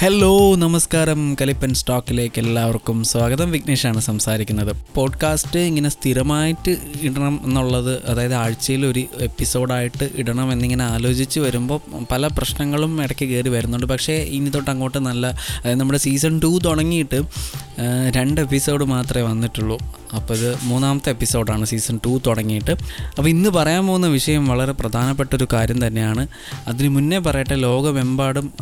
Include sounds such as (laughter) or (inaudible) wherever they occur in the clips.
Hello നമസ്കാരം. കലിപ്പൻ സ്റ്റോക്കിലേക്ക് എല്ലാവർക്കും സ്വാഗതം. വിഘ്നേഷാണ് സംസാരിക്കുന്നത്. പോഡ്കാസ്റ്റ് ഇങ്ങനെ സ്ഥിരമായിട്ട് ഇടണം എന്നുള്ളത് അതായത് ആഴ്ചയിൽ ഒരു എപ്പിസോഡായിട്ട് ഇടണം എന്നിങ്ങനെ ആലോചിച്ച് വരുമ്പോൾ പല പ്രശ്നങ്ങളും ഇടയ്ക്ക് കയറി വരുന്നുണ്ട്. പക്ഷേ ഇനി തൊട്ട് അങ്ങോട്ട് നല്ല അതായത് നമ്മുടെ സീസൺ ടു തുടങ്ങിയിട്ട് രണ്ട് എപ്പിസോഡ് മാത്രമേ വന്നിട്ടുള്ളൂ. അപ്പോൾ ഇത് മൂന്നാമത്തെ എപ്പിസോഡാണ്. സീസൺ ടു തുടങ്ങിയിട്ട്. അപ്പോൾ ഇന്ന് പറയാൻ പോകുന്ന വിഷയം വളരെ പ്രധാനപ്പെട്ട ഒരു കാര്യം തന്നെയാണ്. അതിന് മുന്നേ പറയട്ടെ ലോകമെമ്പാടും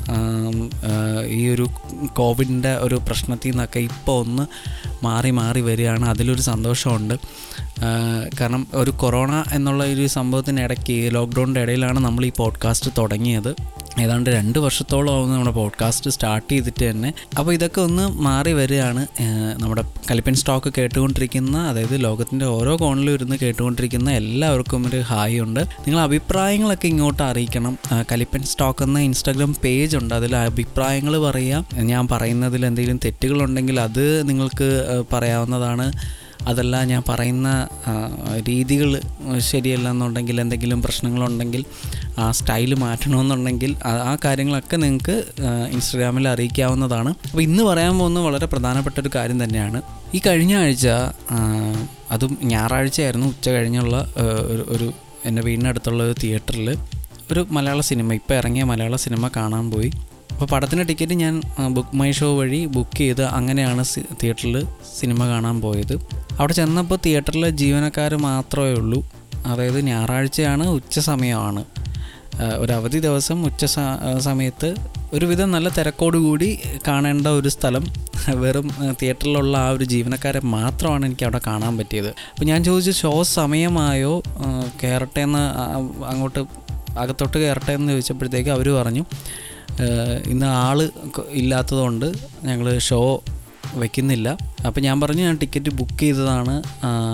ഈ ഒരു കോവിഡിന്റെ ഒരു പ്രശ്നത്തിൽ നിന്നൊക്കെ ഇപ്പോൾ ഒന്ന് മാറി മാറി വരികയാണ്. അതിലൊരു സന്തോഷമുണ്ട്. കാരണം ഒരു കൊറോണ എന്നുള്ള ഒരു സംഭവത്തിന് ഇടയ്ക്ക് ലോക്ക്ഡൗണിന്റെ ഇടയിലാണ് നമ്മൾ ഈ പോഡ്കാസ്റ്റ് തുടങ്ങിയത്. ഏതാണ്ട് രണ്ട് വർഷത്തോളം ആവുന്ന നമ്മുടെ പോഡ്കാസ്റ്റ് സ്റ്റാർട്ട് ചെയ്തിട്ട് തന്നെ. അപ്പോൾ ഇതൊക്കെ ഒന്ന് മാറി വരികയാണ്. നമ്മുടെ കലിപ്പൻ സ്റ്റോക്ക് കേട്ടുകൊണ്ടിരിക്കുന്ന അതായത് ലോകത്തിന്റെ ഓരോ കോണിലും ഇരുന്ന് കേട്ടുകൊണ്ടിരിക്കുന്ന എല്ലാവർക്കും ഒരു ഹായ് ഉണ്ട്. നിങ്ങൾ അഭിപ്രായങ്ങളൊക്കെ ഇങ്ങോട്ട് അറിയിക്കണം. കലിപ്പൻ സ്റ്റോക്ക് എന്ന ഇൻസ്റ്റാഗ്രാം പേജ് ഉണ്ട്. അതിൽ അഭിപ്രായങ്ങൾ പറയുക. ഞാൻ പറയുന്നതിൽ എന്തെങ്കിലും തെറ്റുകളുണ്ടെങ്കിൽ അത് നിങ്ങൾക്ക് പറയാവുന്നതാണ്. അതല്ല ഞാൻ പറയുന്ന രീതികൾ ശരിയല്ല എന്നുണ്ടെങ്കിൽ എന്തെങ്കിലും പ്രശ്നങ്ങളുണ്ടെങ്കിൽ ആ സ്റ്റൈൽ മാറ്റണമെന്നുണ്ടെങ്കിൽ ആ- കാര്യങ്ങളൊക്കെ നിങ്ങൾക്ക് ഇൻസ്റ്റഗ്രാമിൽ അറിയിക്കാവുന്നതാണ്. അപ്പോൾ ഇന്ന് പറയാൻ പോകുന്ന വളരെ പ്രധാനപ്പെട്ട ഒരു കാര്യം തന്നെയാണ്. ഈ കഴിഞ്ഞ ആഴ്ച അതും ഞായറാഴ്ചയായിരുന്നു ഉച്ച കഴിഞ്ഞുള്ള ഒരു എന്റെ വീടിനടുത്തുള്ള ഒരു തിയേറ്ററിൽ ഒരു മലയാള സിനിമ ഇപ്പോൾ ഇറങ്ങിയ മലയാള സിനിമ കാണാൻ പോയി. അപ്പോൾ പടത്തിന്റെ ടിക്കറ്റ് ഞാൻ ബുക്ക് മൈ ഷോ വഴി ബുക്ക് ചെയ്ത് അങ്ങനെയാണ് തിയേറ്ററിൽ സിനിമ കാണാൻ പോയത്. അവിടെ ചെന്നപ്പോൾ തിയേറ്ററിലെ ജീവനക്കാർ മാത്രമേ ഉള്ളൂ. അതായത് ഞായറാഴ്ചയാണ് ഉച്ച സമയമാണ്. ഒരു അവധി ദിവസം ഉച്ച സമയത്ത് ഒരുവിധം നല്ല തിരക്കോട് കൂടി കാണേണ്ട ഒരു സ്ഥലം വെറും തിയേറ്ററിലുള്ള ആ ഒരു ജീവനക്കാരെ മാത്രമാണ് എനിക്ക് അവിടെ കാണാൻ പറ്റിയത്. അപ്പോൾ ഞാൻ ചോദിച്ചു ഷോ സമയമായോ? കയറട്ടെ എന്ന് അങ്ങോട്ട് അകത്തോട്ട് കയറട്ടെ എന്ന് ചോദിച്ചപ്പോഴത്തേക്ക് അവർ പറഞ്ഞു "ഏഹ്, ഇന്ന് ആൾ ഇല്ലാത്തതുകൊണ്ട് ഞങ്ങൾ ഷോ വെക്കുന്നില്ല. അപ്പോൾ ഞാൻ പറഞ്ഞു ഞാൻ ടിക്കറ്റ് ബുക്ക് ചെയ്തതാണ്.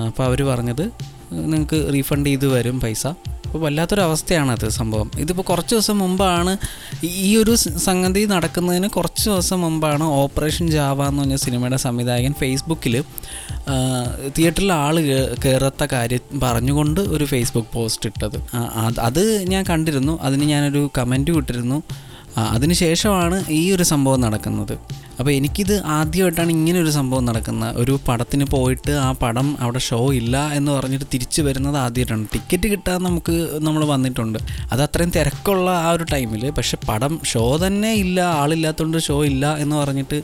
അപ്പോൾ അവർ പറഞ്ഞത് നിങ്ങൾക്ക് റീഫണ്ട് ചെയ്ത് വരും പൈസ. അപ്പോൾ വല്ലാത്തൊരവസ്ഥയാണത് സംഭവം. ഇതിപ്പോൾ കുറച്ച് ദിവസം മുമ്പാണ് ഈ- ഒരു സംഗതി നടക്കുന്നതിന് കുറച്ച് ദിവസം മുമ്പാണ് ഓപ്പറേഷൻ ജാവ എന്ന് പറഞ്ഞ സിനിമയുടെ സംവിധായകൻ ഫേസ്ബുക്കിൽ തിയേറ്ററിൽ ആൾ കയറാത്ത കാര്യം പറഞ്ഞുകൊണ്ട് ഒരു ഫേസ്ബുക്ക് പോസ്റ്റ് ഇട്ടത്. അത് ഞാൻ കണ്ടിരുന്നു. അതിന് ഞാനൊരു കമന്റ് വിട്ടിരുന്നു ആ, അതിനുശേഷമാണ് ഈ ഒരു സംഭവം നടക്കുന്നത്. അപ്പോൾ എനിക്കിത് ആദ്യമായിട്ടാണ് ഇങ്ങനെ ഒരു സംഭവം നടക്കുന്നത് ഒരു പടത്തിന് പോയിട്ട് ആ പടം അവിടെ ഷോ ഇല്ല എന്ന് പറഞ്ഞിട്ട് തിരിച്ചു വരുന്നത് ആദ്യമായിട്ടാണ്. ടിക്കറ്റ് കിട്ടാൻ നമുക്ക് നമ്മൾ വന്നിട്ടുണ്ട്. അത് അത്രയും തിരക്കുള്ള ആ ഒരു ടൈമിൽ പക്ഷെ പടം ഷോ തന്നെ ഇല്ല ആളില്ലാത്തതുകൊണ്ട് ഷോ ഇല്ല എന്ന് പറഞ്ഞിട്ട്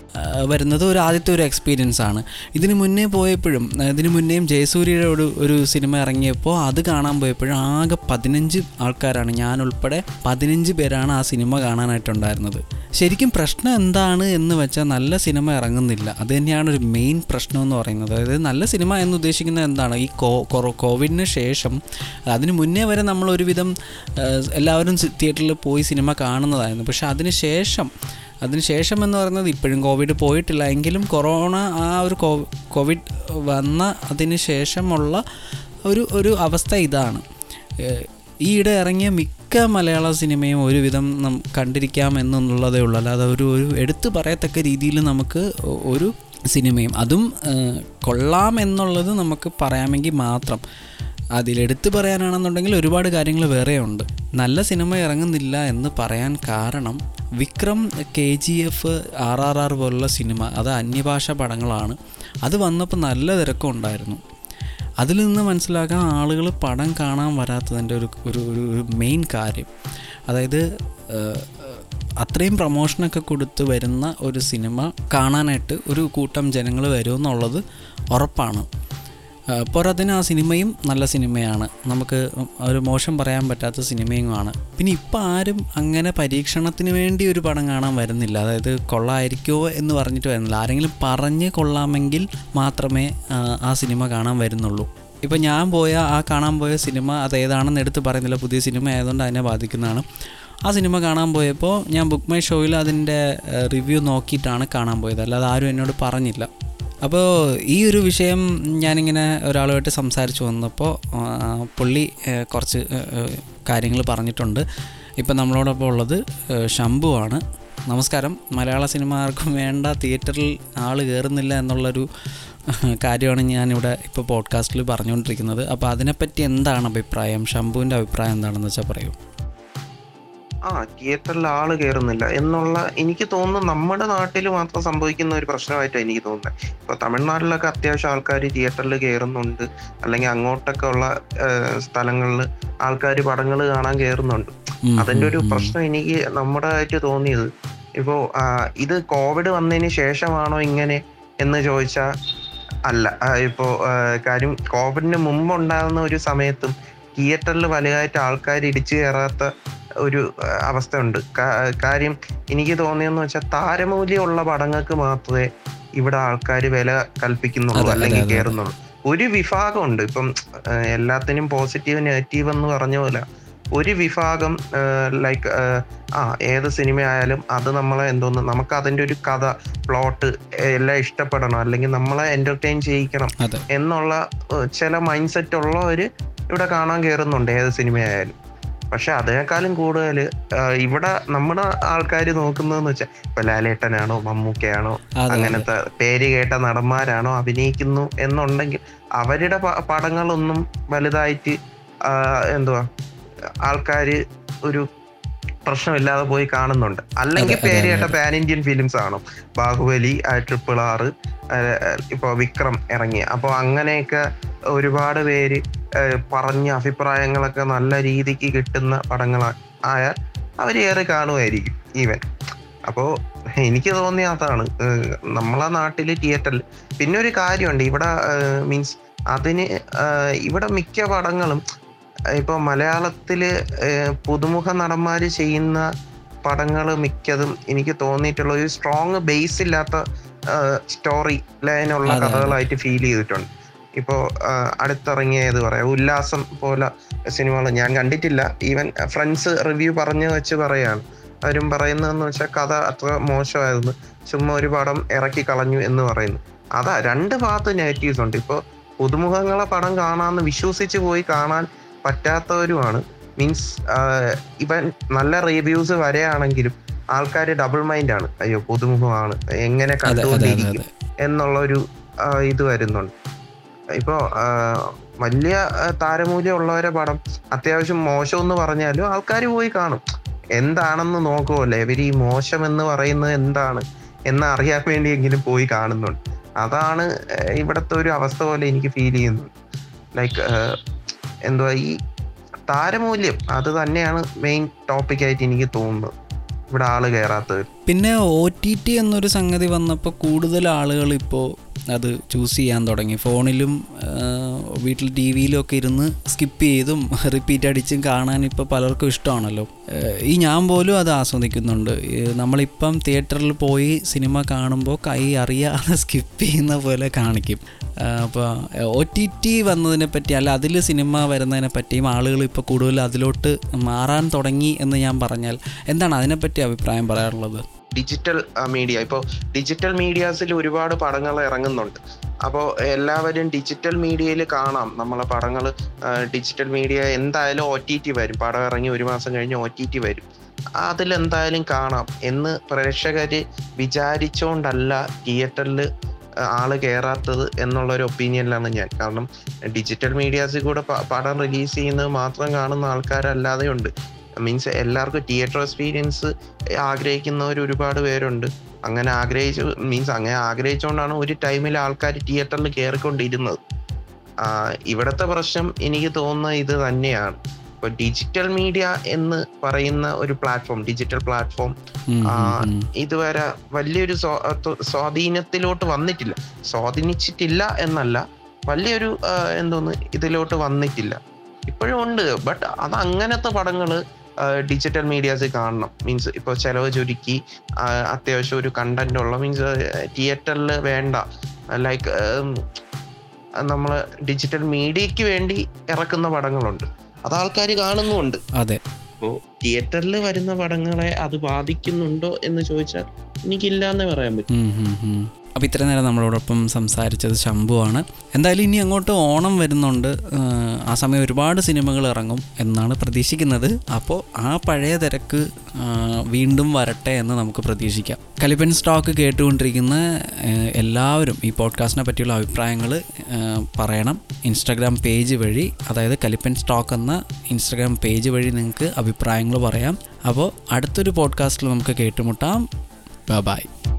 വരുന്നത് ഒരു ആദ്യത്തെ ഒരു എക്സ്പീരിയൻസ് ആണ്. ഇതിന് മുന്നേ പോയപ്പോഴും ഇതിന് മുന്നേയും ജയസൂര്യയുടെ ഒരു ഒരു സിനിമ ഇറങ്ങിയപ്പോൾ അത് കാണാൻ പോയപ്പോഴും ആകെ പതിനഞ്ച് ആൾക്കാരാണ്. ഞാൻ ഉൾപ്പെടെ പതിനഞ്ച് പേരാണ് ആ സിനിമ കാണാനായിട്ടുണ്ടായിരുന്നത്. ശരിക്കും പ്രശ്നം എന്താണ് എന്ന് വെച്ചാൽ നല്ല സിനിമ ഇറങ്ങുന്നില്ല. അത് തന്നെയാണ് ഒരു മെയിൻ പ്രശ്നം എന്ന് പറയുന്നത്. അതായത് നല്ല സിനിമ എന്ന് ഉദ്ദേശിക്കുന്നത് എന്താണ്? ഈ കോവിഡിന് ശേഷം അതിന് മുന്നേ വരെ നമ്മൾ ഒരുവിധം എല്ലാവരും തിയേറ്ററിൽ പോയി സിനിമ കാണുന്നതായിരുന്നു. പക്ഷെ അതിന് ശേഷം അതിനുശേഷം എന്ന് പറയുന്നത് ഇപ്പോഴും കോവിഡ് പോയിട്ടില്ല. എങ്കിലും കൊറോണ ആ ഒരു കോവിഡ് വന്ന അതിന് ശേഷമുള്ള ഒരു ഒരു അവസ്ഥ ഇതാണ്. ഈയിടെ ഇറങ്ങിയ മിക്ക മലയാള സിനിമയും ഒരുവിധം നം കണ്ടിരിക്കാം എന്നുള്ളതേ ഉള്ളൂ. അല്ലാതെ ഒരു ഒരു എടുത്തു പറയത്തക്ക രീതിയിൽ നമുക്ക് ഒരു സിനിമയും അതും കൊള്ളാം എന്നുള്ളത് നമുക്ക് പറയാമെങ്കിൽ മാത്രം. അതിലെടുത്ത് പറയാനാണെന്നുണ്ടെങ്കിൽ ഒരുപാട് കാര്യങ്ങൾ വേറെയുണ്ട് നല്ല സിനിമ ഇറങ്ങുന്നില്ല എന്ന് പറയാൻ കാരണം Vikram K G F R R R പോലുള്ള സിനിമ അത് അന്യഭാഷ പടങ്ങളാണ്. അത് വന്നപ്പോൾ നല്ല തിരക്കുണ്ടായിരുന്നു. അതിൽ നിന്ന് മനസ്സിലാക്കാൻ ആളുകൾ പടം കാണാൻ വരാത്തതിന്റെ ഒരു ഒരു ഒരു മെയിൻ കാര്യം. അതായത് അത്രയും പ്രൊമോഷനൊക്കെ കൊടുത്ത് വരുന്ന ഒരു സിനിമ കാണാനായിട്ട് ഒരു കൂട്ടം ജനങ്ങൾ വരുമെന്നുള്ളത് ഉറപ്പാണ്. പോരാത്തതിന് ആ സിനിമയും നല്ല സിനിമയാണ്. നമുക്ക് ഒരു മോശം പറയാൻ പറ്റാത്ത സിനിമയുമാണ്. പിന്നെ ഇപ്പം ആരും അങ്ങനെ പരീക്ഷണത്തിന് വേണ്ടി ഒരു പടം കാണാൻ വരുന്നില്ല. അതായത് കൊള്ളായിരിക്കുമോ എന്ന് പറഞ്ഞിട്ട് വരുന്നില്ല. ആരെങ്കിലും പറഞ്ഞ് കൊള്ളാമെങ്കിൽ മാത്രമേ ആ, സിനിമ കാണാൻ വരുന്നുള്ളൂ. ഇപ്പം ഞാൻ പോയ ആ കാണാൻ പോയ സിനിമ അത് ഏതാണെന്ന് എടുത്ത് പറയുന്നില്ല. പുതിയ സിനിമ ആയതുകൊണ്ട് അതിനെ ബാധിക്കുന്നതാണ്. ആ സിനിമ കാണാൻ പോയപ്പോൾ ഞാൻ ബുക്ക് മൈ ഷോയിൽ അതിന്റെ റിവ്യൂ നോക്കിയിട്ടാണ് കാണാൻ പോയത്. അല്ലാതെ ആരും എന്നോട് പറഞ്ഞില്ല. അപ്പോൾ ഈ ഒരു വിഷയം ഞാനിങ്ങനെ ഒരാളുമായിട്ട് സംസാരിച്ചു വന്നപ്പോൾ പുള്ളി കുറച്ച് കാര്യങ്ങൾ പറഞ്ഞിട്ടുണ്ട്. ഇപ്പം നമ്മളോടൊപ്പം ഉള്ളത് ആ, ശംഭുവാണ് നമസ്കാരം. മലയാള സിനിമ ആർക്കും വേണ്ട തിയേറ്ററിൽ ആൾ കയറുന്നില്ല എന്നുള്ളൊരു കാര്യമാണ് ഞാനിവിടെ ഇപ്പോൾ പോഡ്കാസ്റ്റിൽ പറഞ്ഞുകൊണ്ടിരിക്കുന്നത്. അപ്പോൾ അതിനെപ്പറ്റി എന്താണ് അഭിപ്രായം? ശംഭുവിന്റെ അഭിപ്രായം എന്താണെന്ന് വെച്ചാൽ പറയൂ. ആ തിയേറ്ററിൽ ആൾ കയറുന്നില്ല എന്നുള്ള എനിക്ക് തോന്നുന്നു നമ്മുടെ നാട്ടിൽ മാത്രം സംഭവിക്കുന്ന ഒരു പ്രശ്നമായിട്ടാണ് എനിക്ക് തോന്നുന്നത്. ഇപ്പൊ തമിഴ്നാട്ടിലൊക്കെ അത്യാവശ്യം ആൾക്കാർ തിയേറ്ററിൽ കയറുന്നുണ്ട് അല്ലെങ്കിൽ അങ്ങോട്ടൊക്കെ ഉള്ള സ്ഥലങ്ങളിൽ ആൾക്കാർ പടങ്ങൾ കാണാൻ കയറുന്നുണ്ട് അതിന്റെ ഒരു. പ്രശ്നം എനിക്ക് നമ്മുടെ ആയിട്ട് തോന്നിയത്. ഇപ്പോ ഇത് കോവിഡ് വന്നതിന് ശേഷമാണോ ഇങ്ങനെ എന്ന് ചോദിച്ചാൽ അല്ല. ഇപ്പോ കാര്യം കോവിഡിന് മുമ്പ് ഉണ്ടാകുന്ന ഒരു സമയത്തും തിയേറ്ററിൽ വലുതായിട്ട് ആൾക്കാർ ഇടിച്ചു കയറാത്ത ഒരു അവസ്ഥ ഉണ്ട് കാര്യം എനിക്ക് തോന്നിയെന്ന് വെച്ചാൽ താരമൂല്യമുള്ള പടങ്ങൾക്ക് മാത്രമേ ഇവിടെ ആൾക്കാർ വില കൽപ്പിക്കുന്നുള്ളൂ അല്ലെങ്കിൽ. കയറുന്നുള്ളൂ. ഒരു വിഭാഗമുണ്ട്. ഇപ്പം എല്ലാത്തിനും പോസിറ്റീവ് നെഗറ്റീവ് എന്ന് പറഞ്ഞ പോലെ ഒരു വിഭാഗം ലൈക്ക് ആ ഏത് സിനിമ ആയാലും അത് നമ്മളെ എന്തോന്ന് നമുക്ക് അതിന്റെ ഒരു കഥ പ്ലോട്ട് എല്ലാം ഇഷ്ടപ്പെടണം അല്ലെങ്കിൽ നമ്മളെ എന്റർടൈൻ ചെയ്യിക്കണം എന്നുള്ള ചില മൈൻഡ് സെറ്റ് ഉള്ളവര് ഇവിടെ കാണാൻ കയറുന്നുണ്ട് ഏത് സിനിമയായാലും. പക്ഷെ അതിനേക്കാളും കൂടുതൽ ഇവിടെ നമ്മുടെ ആൾക്കാർ നോക്കുന്നതെന്ന് വെച്ചാൽ ഇപ്പൊ ലാലേട്ടനാണോ മമ്മൂക്കയാണോ അങ്ങനത്തെ പേര് കേട്ട നടന്മാരാണോ അഭിനയിക്കുന്നു എന്നുണ്ടെങ്കിൽ അവരുടെ പടങ്ങളൊന്നും വലുതായിട്ട് എന്തുവാ ആൾക്കാര് ഒരു പ്രശ്നമില്ലാതെ പോയി കാണുന്നുണ്ട്. അല്ലെങ്കിൽ അതെ, അതെ, പേര് അതെ, കേട്ട അതെ. പാൻ ഇന്ത്യൻ ഫിലിംസ് ആണ് ബാഹുബലി ട്രിപ്പിൾ ആറ് ഇപ്പോൾ വിക്രം ഇറങ്ങി അപ്പോൾ അങ്ങനെയൊക്കെ ഒരുപാട് പേര് പറഞ്ഞ അഭിപ്രായങ്ങളൊക്കെ നല്ല രീതിക്ക് കിട്ടുന്ന പടങ്ങൾ ആയാൽ അവർ ഏറെ കാണുമായിരിക്കും ഈവൻ അപ്പോൾ എനിക്ക് തോന്നിയ അതാണ്. നമ്മളെ നാട്ടിൽ തിയേറ്ററിൽ പിന്നെ ഒരു കാര്യമുണ്ട്. ഇവിടെ മീൻസ് അതിന് ഇവിടെ മിക്ക പടങ്ങളും ഇപ്പൊ മലയാളത്തിൽ പുതുമുഖ നടന്മാര് ചെയ്യുന്ന പടങ്ങൾ മിക്കതും എനിക്ക് തോന്നിയിട്ടുള്ള ഒരു സ്ട്രോങ് ബേസ് ഇല്ലാത്ത സ്റ്റോറി ലൈനുള്ള. കഥകളായിട്ട് ഫീൽ ചെയ്തിട്ടുണ്ട്. ഇപ്പോൾ അടുത്തിറങ്ങിയത് പറയാം. ഉല്ലാസം പോലെ സിനിമകൾ ഞാൻ കണ്ടിട്ടില്ല. ഈവൻ ഫ്രണ്ട്സ് റിവ്യൂ പറഞ്ഞു വെച്ച് പറയാണ്. അവരും പറയുന്നതെന്ന് വെച്ചാൽ കഥ അത്ര മോശമായിരുന്നു. ചുമ്മാ ഒരു പടം ഇറക്കി കളഞ്ഞു എന്ന് പറയുന്നു. അതാ രണ്ട് ഭാഗത്ത് നെഗറ്റീവ്സ് ഉണ്ട്. ഇപ്പോൾ പുതുമുഖങ്ങളെ പടം കാണാമെന്ന് വിശ്വസിച്ച് പോയി കാണാൻ പറ്റാത്തവരുമാണ്. മീൻസ് ഇവൻ നല്ല റിവ്യൂസ് വരെയാണെങ്കിലും ആൾക്കാർ ഡബിൾ മൈൻഡ് ആണ്. അയ്യോ പുതുമുഖമാണ്. എങ്ങനെ കണ്ടുകൊണ്ടിരിക്കും എന്നുള്ള ഒരു ഇത് വരുന്നുണ്ട്. ഇപ്പോ വലിയ താരമൂല്യമുള്ളവരെ പടം അത്യാവശ്യം മോശം എന്ന് പറഞ്ഞാലും ആൾക്കാർ പോയി കാണും. എന്താണെന്ന് നോക്കുമല്ലേ ഇവർ ഈ മോശം എന്ന് പറയുന്നത് എന്താണ് എന്ന് അറിയാൻ വേണ്ടിയെങ്കിലും പോയി കാണുന്നുണ്ട്. അതാണ് ഇവിടത്തെ ഇവിടുത്തെ ഒരു അവസ്ഥ പോലെ എനിക്ക് ഫീൽ ചെയ്യുന്നത് ലൈക്ക് എന്തുവാ ഈ താരമൂല്യം അത് തന്നെയാണ് മെയിൻ ടോപ്പിക് ആയിട്ട് എനിക്ക് തോന്നുന്നത്. ഇവിടെ ആൾ കയറാത്തത് പിന്നെ ഒ ടി ടി എന്നൊരു സംഗതി വന്നപ്പോൾ കൂടുതൽ ആളുകൾ ഇപ്പോൾ അത് ചൂസ് ചെയ്യാൻ തുടങ്ങി. ഫോണിലും വീട്ടിൽ ടി വിയിലും ഒക്കെ ഇരുന്ന് സ്കിപ്പ് ചെയ്തും റിപ്പീറ്റ് അടിച്ചും കാണാൻ ഇപ്പോൾ പലർക്കും ഇഷ്ടമാണല്ലോ. ഈ ഞാൻ പോലും അത് ആസ്വദിക്കുന്നുണ്ട്. നമ്മളിപ്പം തിയേറ്ററിൽ പോയി സിനിമ കാണുമ്പോൾ കൈ അറിയാതെ (laughs) സ്കിപ്പ് ചെയ്യുന്ന പോലെ കാണിക്കും. അപ്പോൾ ഒ ടി ടി വന്നതിനെ പറ്റി അല്ല അതിൽ സിനിമ വരുന്നതിനെ പറ്റിയും ആളുകൾ ഇപ്പോൾ കൂടുതൽ അതിലോട്ട് മാറാൻ തുടങ്ങി എന്ന് ഞാൻ പറഞ്ഞാൽ എന്താണ് അതിനെപ്പറ്റി അഭിപ്രായം പറയാറുള്ളത് ഡിജിറ്റൽ മീഡിയ ഇപ്പോൾ ഡിജിറ്റൽ മീഡിയാസിൽ ഒരുപാട് പടങ്ങൾ ഇറങ്ങുന്നുണ്ട്. അപ്പോൾ എല്ലാവരും ഡിജിറ്റൽ മീഡിയയിൽ കാണാം. നമ്മളെ പടങ്ങൾ ഡിജിറ്റൽ മീഡിയ എന്തായാലും ഒ ടി ടി വരും. പടം ഇറങ്ങി ഒരു മാസം കഴിഞ്ഞ് ഒ ടി ടി വരും. അതിലെന്തായാലും കാണാം എന്ന് പ്രേക്ഷകർ വിചാരിച്ചുകൊണ്ടല്ല തിയേറ്ററിൽ ആൾ കയറാത്തത് എന്നുള്ളൊരു ഒപ്പീനിയനിലാണ് ഞാൻ. കാരണം ഡിജിറ്റൽ മീഡിയാസിൽ കൂടെ പടം റിലീസ് ചെയ്യുന്നത് മാത്രം കാണുന്ന ആൾക്കാരല്ലാതെ ഉണ്ട് മീൻസ് എല്ലാവർക്കും തിയേറ്റർ എക്സ്പീരിയൻസ് ആഗ്രഹിക്കുന്നവർ ഒരുപാട് പേരുണ്ട്. അങ്ങനെ ആഗ്രഹിച്ചു മീൻസ് അങ്ങനെ ആഗ്രഹിച്ചുകൊണ്ടാണ് ഒരു ടൈമിൽ ആൾക്കാർ തിയേറ്ററിൽ കയറിക്കൊണ്ടിരുന്നത് ഇവിടുത്തെ പ്രശ്നം എനിക്ക് തോന്നുന്ന ഇത് തന്നെയാണ്. ഇപ്പൊ ഡിജിറ്റൽ മീഡിയ എന്ന് പറയുന്ന ഒരു പ്ലാറ്റ്ഫോം ഡിജിറ്റൽ പ്ലാറ്റ്ഫോം. ഇതുവരെ വലിയൊരു സ്വാ- സ്വാധീനത്തിലോട്ട് വന്നിട്ടില്ല. സ്വാധീനിച്ചിട്ടില്ല എന്നല്ല വലിയൊരു എന്തോന്ന് ഇതിലോട്ട് വന്നിട്ടില്ല. ഇപ്പോഴും ഉണ്ട് ബട്ട് അത് അങ്ങനത്തെ പടങ്ങൾ ഡിജിറ്റൽ മീഡിയാസ് കാണണം. മീൻസ് ഇപ്പോൾ ചിലവ് ചുരുക്കി അത്യാവശ്യം ഒരു കണ്ടന്റ് ഉള്ള മീൻസ് തിയേറ്ററിൽ വേണ്ട. ലൈക്ക് നമ്മൾ ഡിജിറ്റൽ മീഡിയക്ക് വേണ്ടി ഇറക്കുന്ന പടങ്ങളുണ്ട്. അത് ആൾക്കാർ കാണുന്നുമുണ്ട്. അതെ. അപ്പോൾ തിയേറ്ററിൽ വരുന്ന പടങ്ങളെ അത് ബാധിക്കുന്നുണ്ടോ എന്ന് ചോദിച്ചാൽ എനിക്കില്ല എന്നേ പറയാൻ പറ്റും. അപ്പോൾ ഇത്രയും നേരം നമ്മളോടൊപ്പം സംസാരിച്ചത് ശംഭുവാണ്. എന്തായാലും ഇനി അങ്ങോട്ട് ഓണം വരുന്നുണ്ട്. ആ, സമയം ഒരുപാട് സിനിമകൾ ഇറങ്ങും എന്നാണ് പ്രതീക്ഷിക്കുന്നത്. അപ്പോൾ ആ പഴയ തിരക്ക് വീണ്ടും വരട്ടെ എന്ന് നമുക്ക് പ്രതീക്ഷിക്കാം. കലിപ്പൻ സ്റ്റോക്ക് കേട്ടുകൊണ്ടിരിക്കുന്ന എല്ലാവരും ഈ പോഡ്കാസ്റ്റിനെ പറ്റിയുള്ള അഭിപ്രായങ്ങൾ പറയണം. ഇൻസ്റ്റാഗ്രാം പേജ് വഴി അതായത് കലിപ്പൻ സ്റ്റോക്ക് എന്ന ഇൻസ്റ്റാഗ്രാം പേജ് വഴി നിങ്ങൾക്ക് അഭിപ്രായങ്ങൾ പറയാം. അപ്പോൾ അടുത്തൊരു പോഡ്കാസ്റ്റിൽ നമുക്ക് കേട്ടുമുട്ടാം. ബൈ.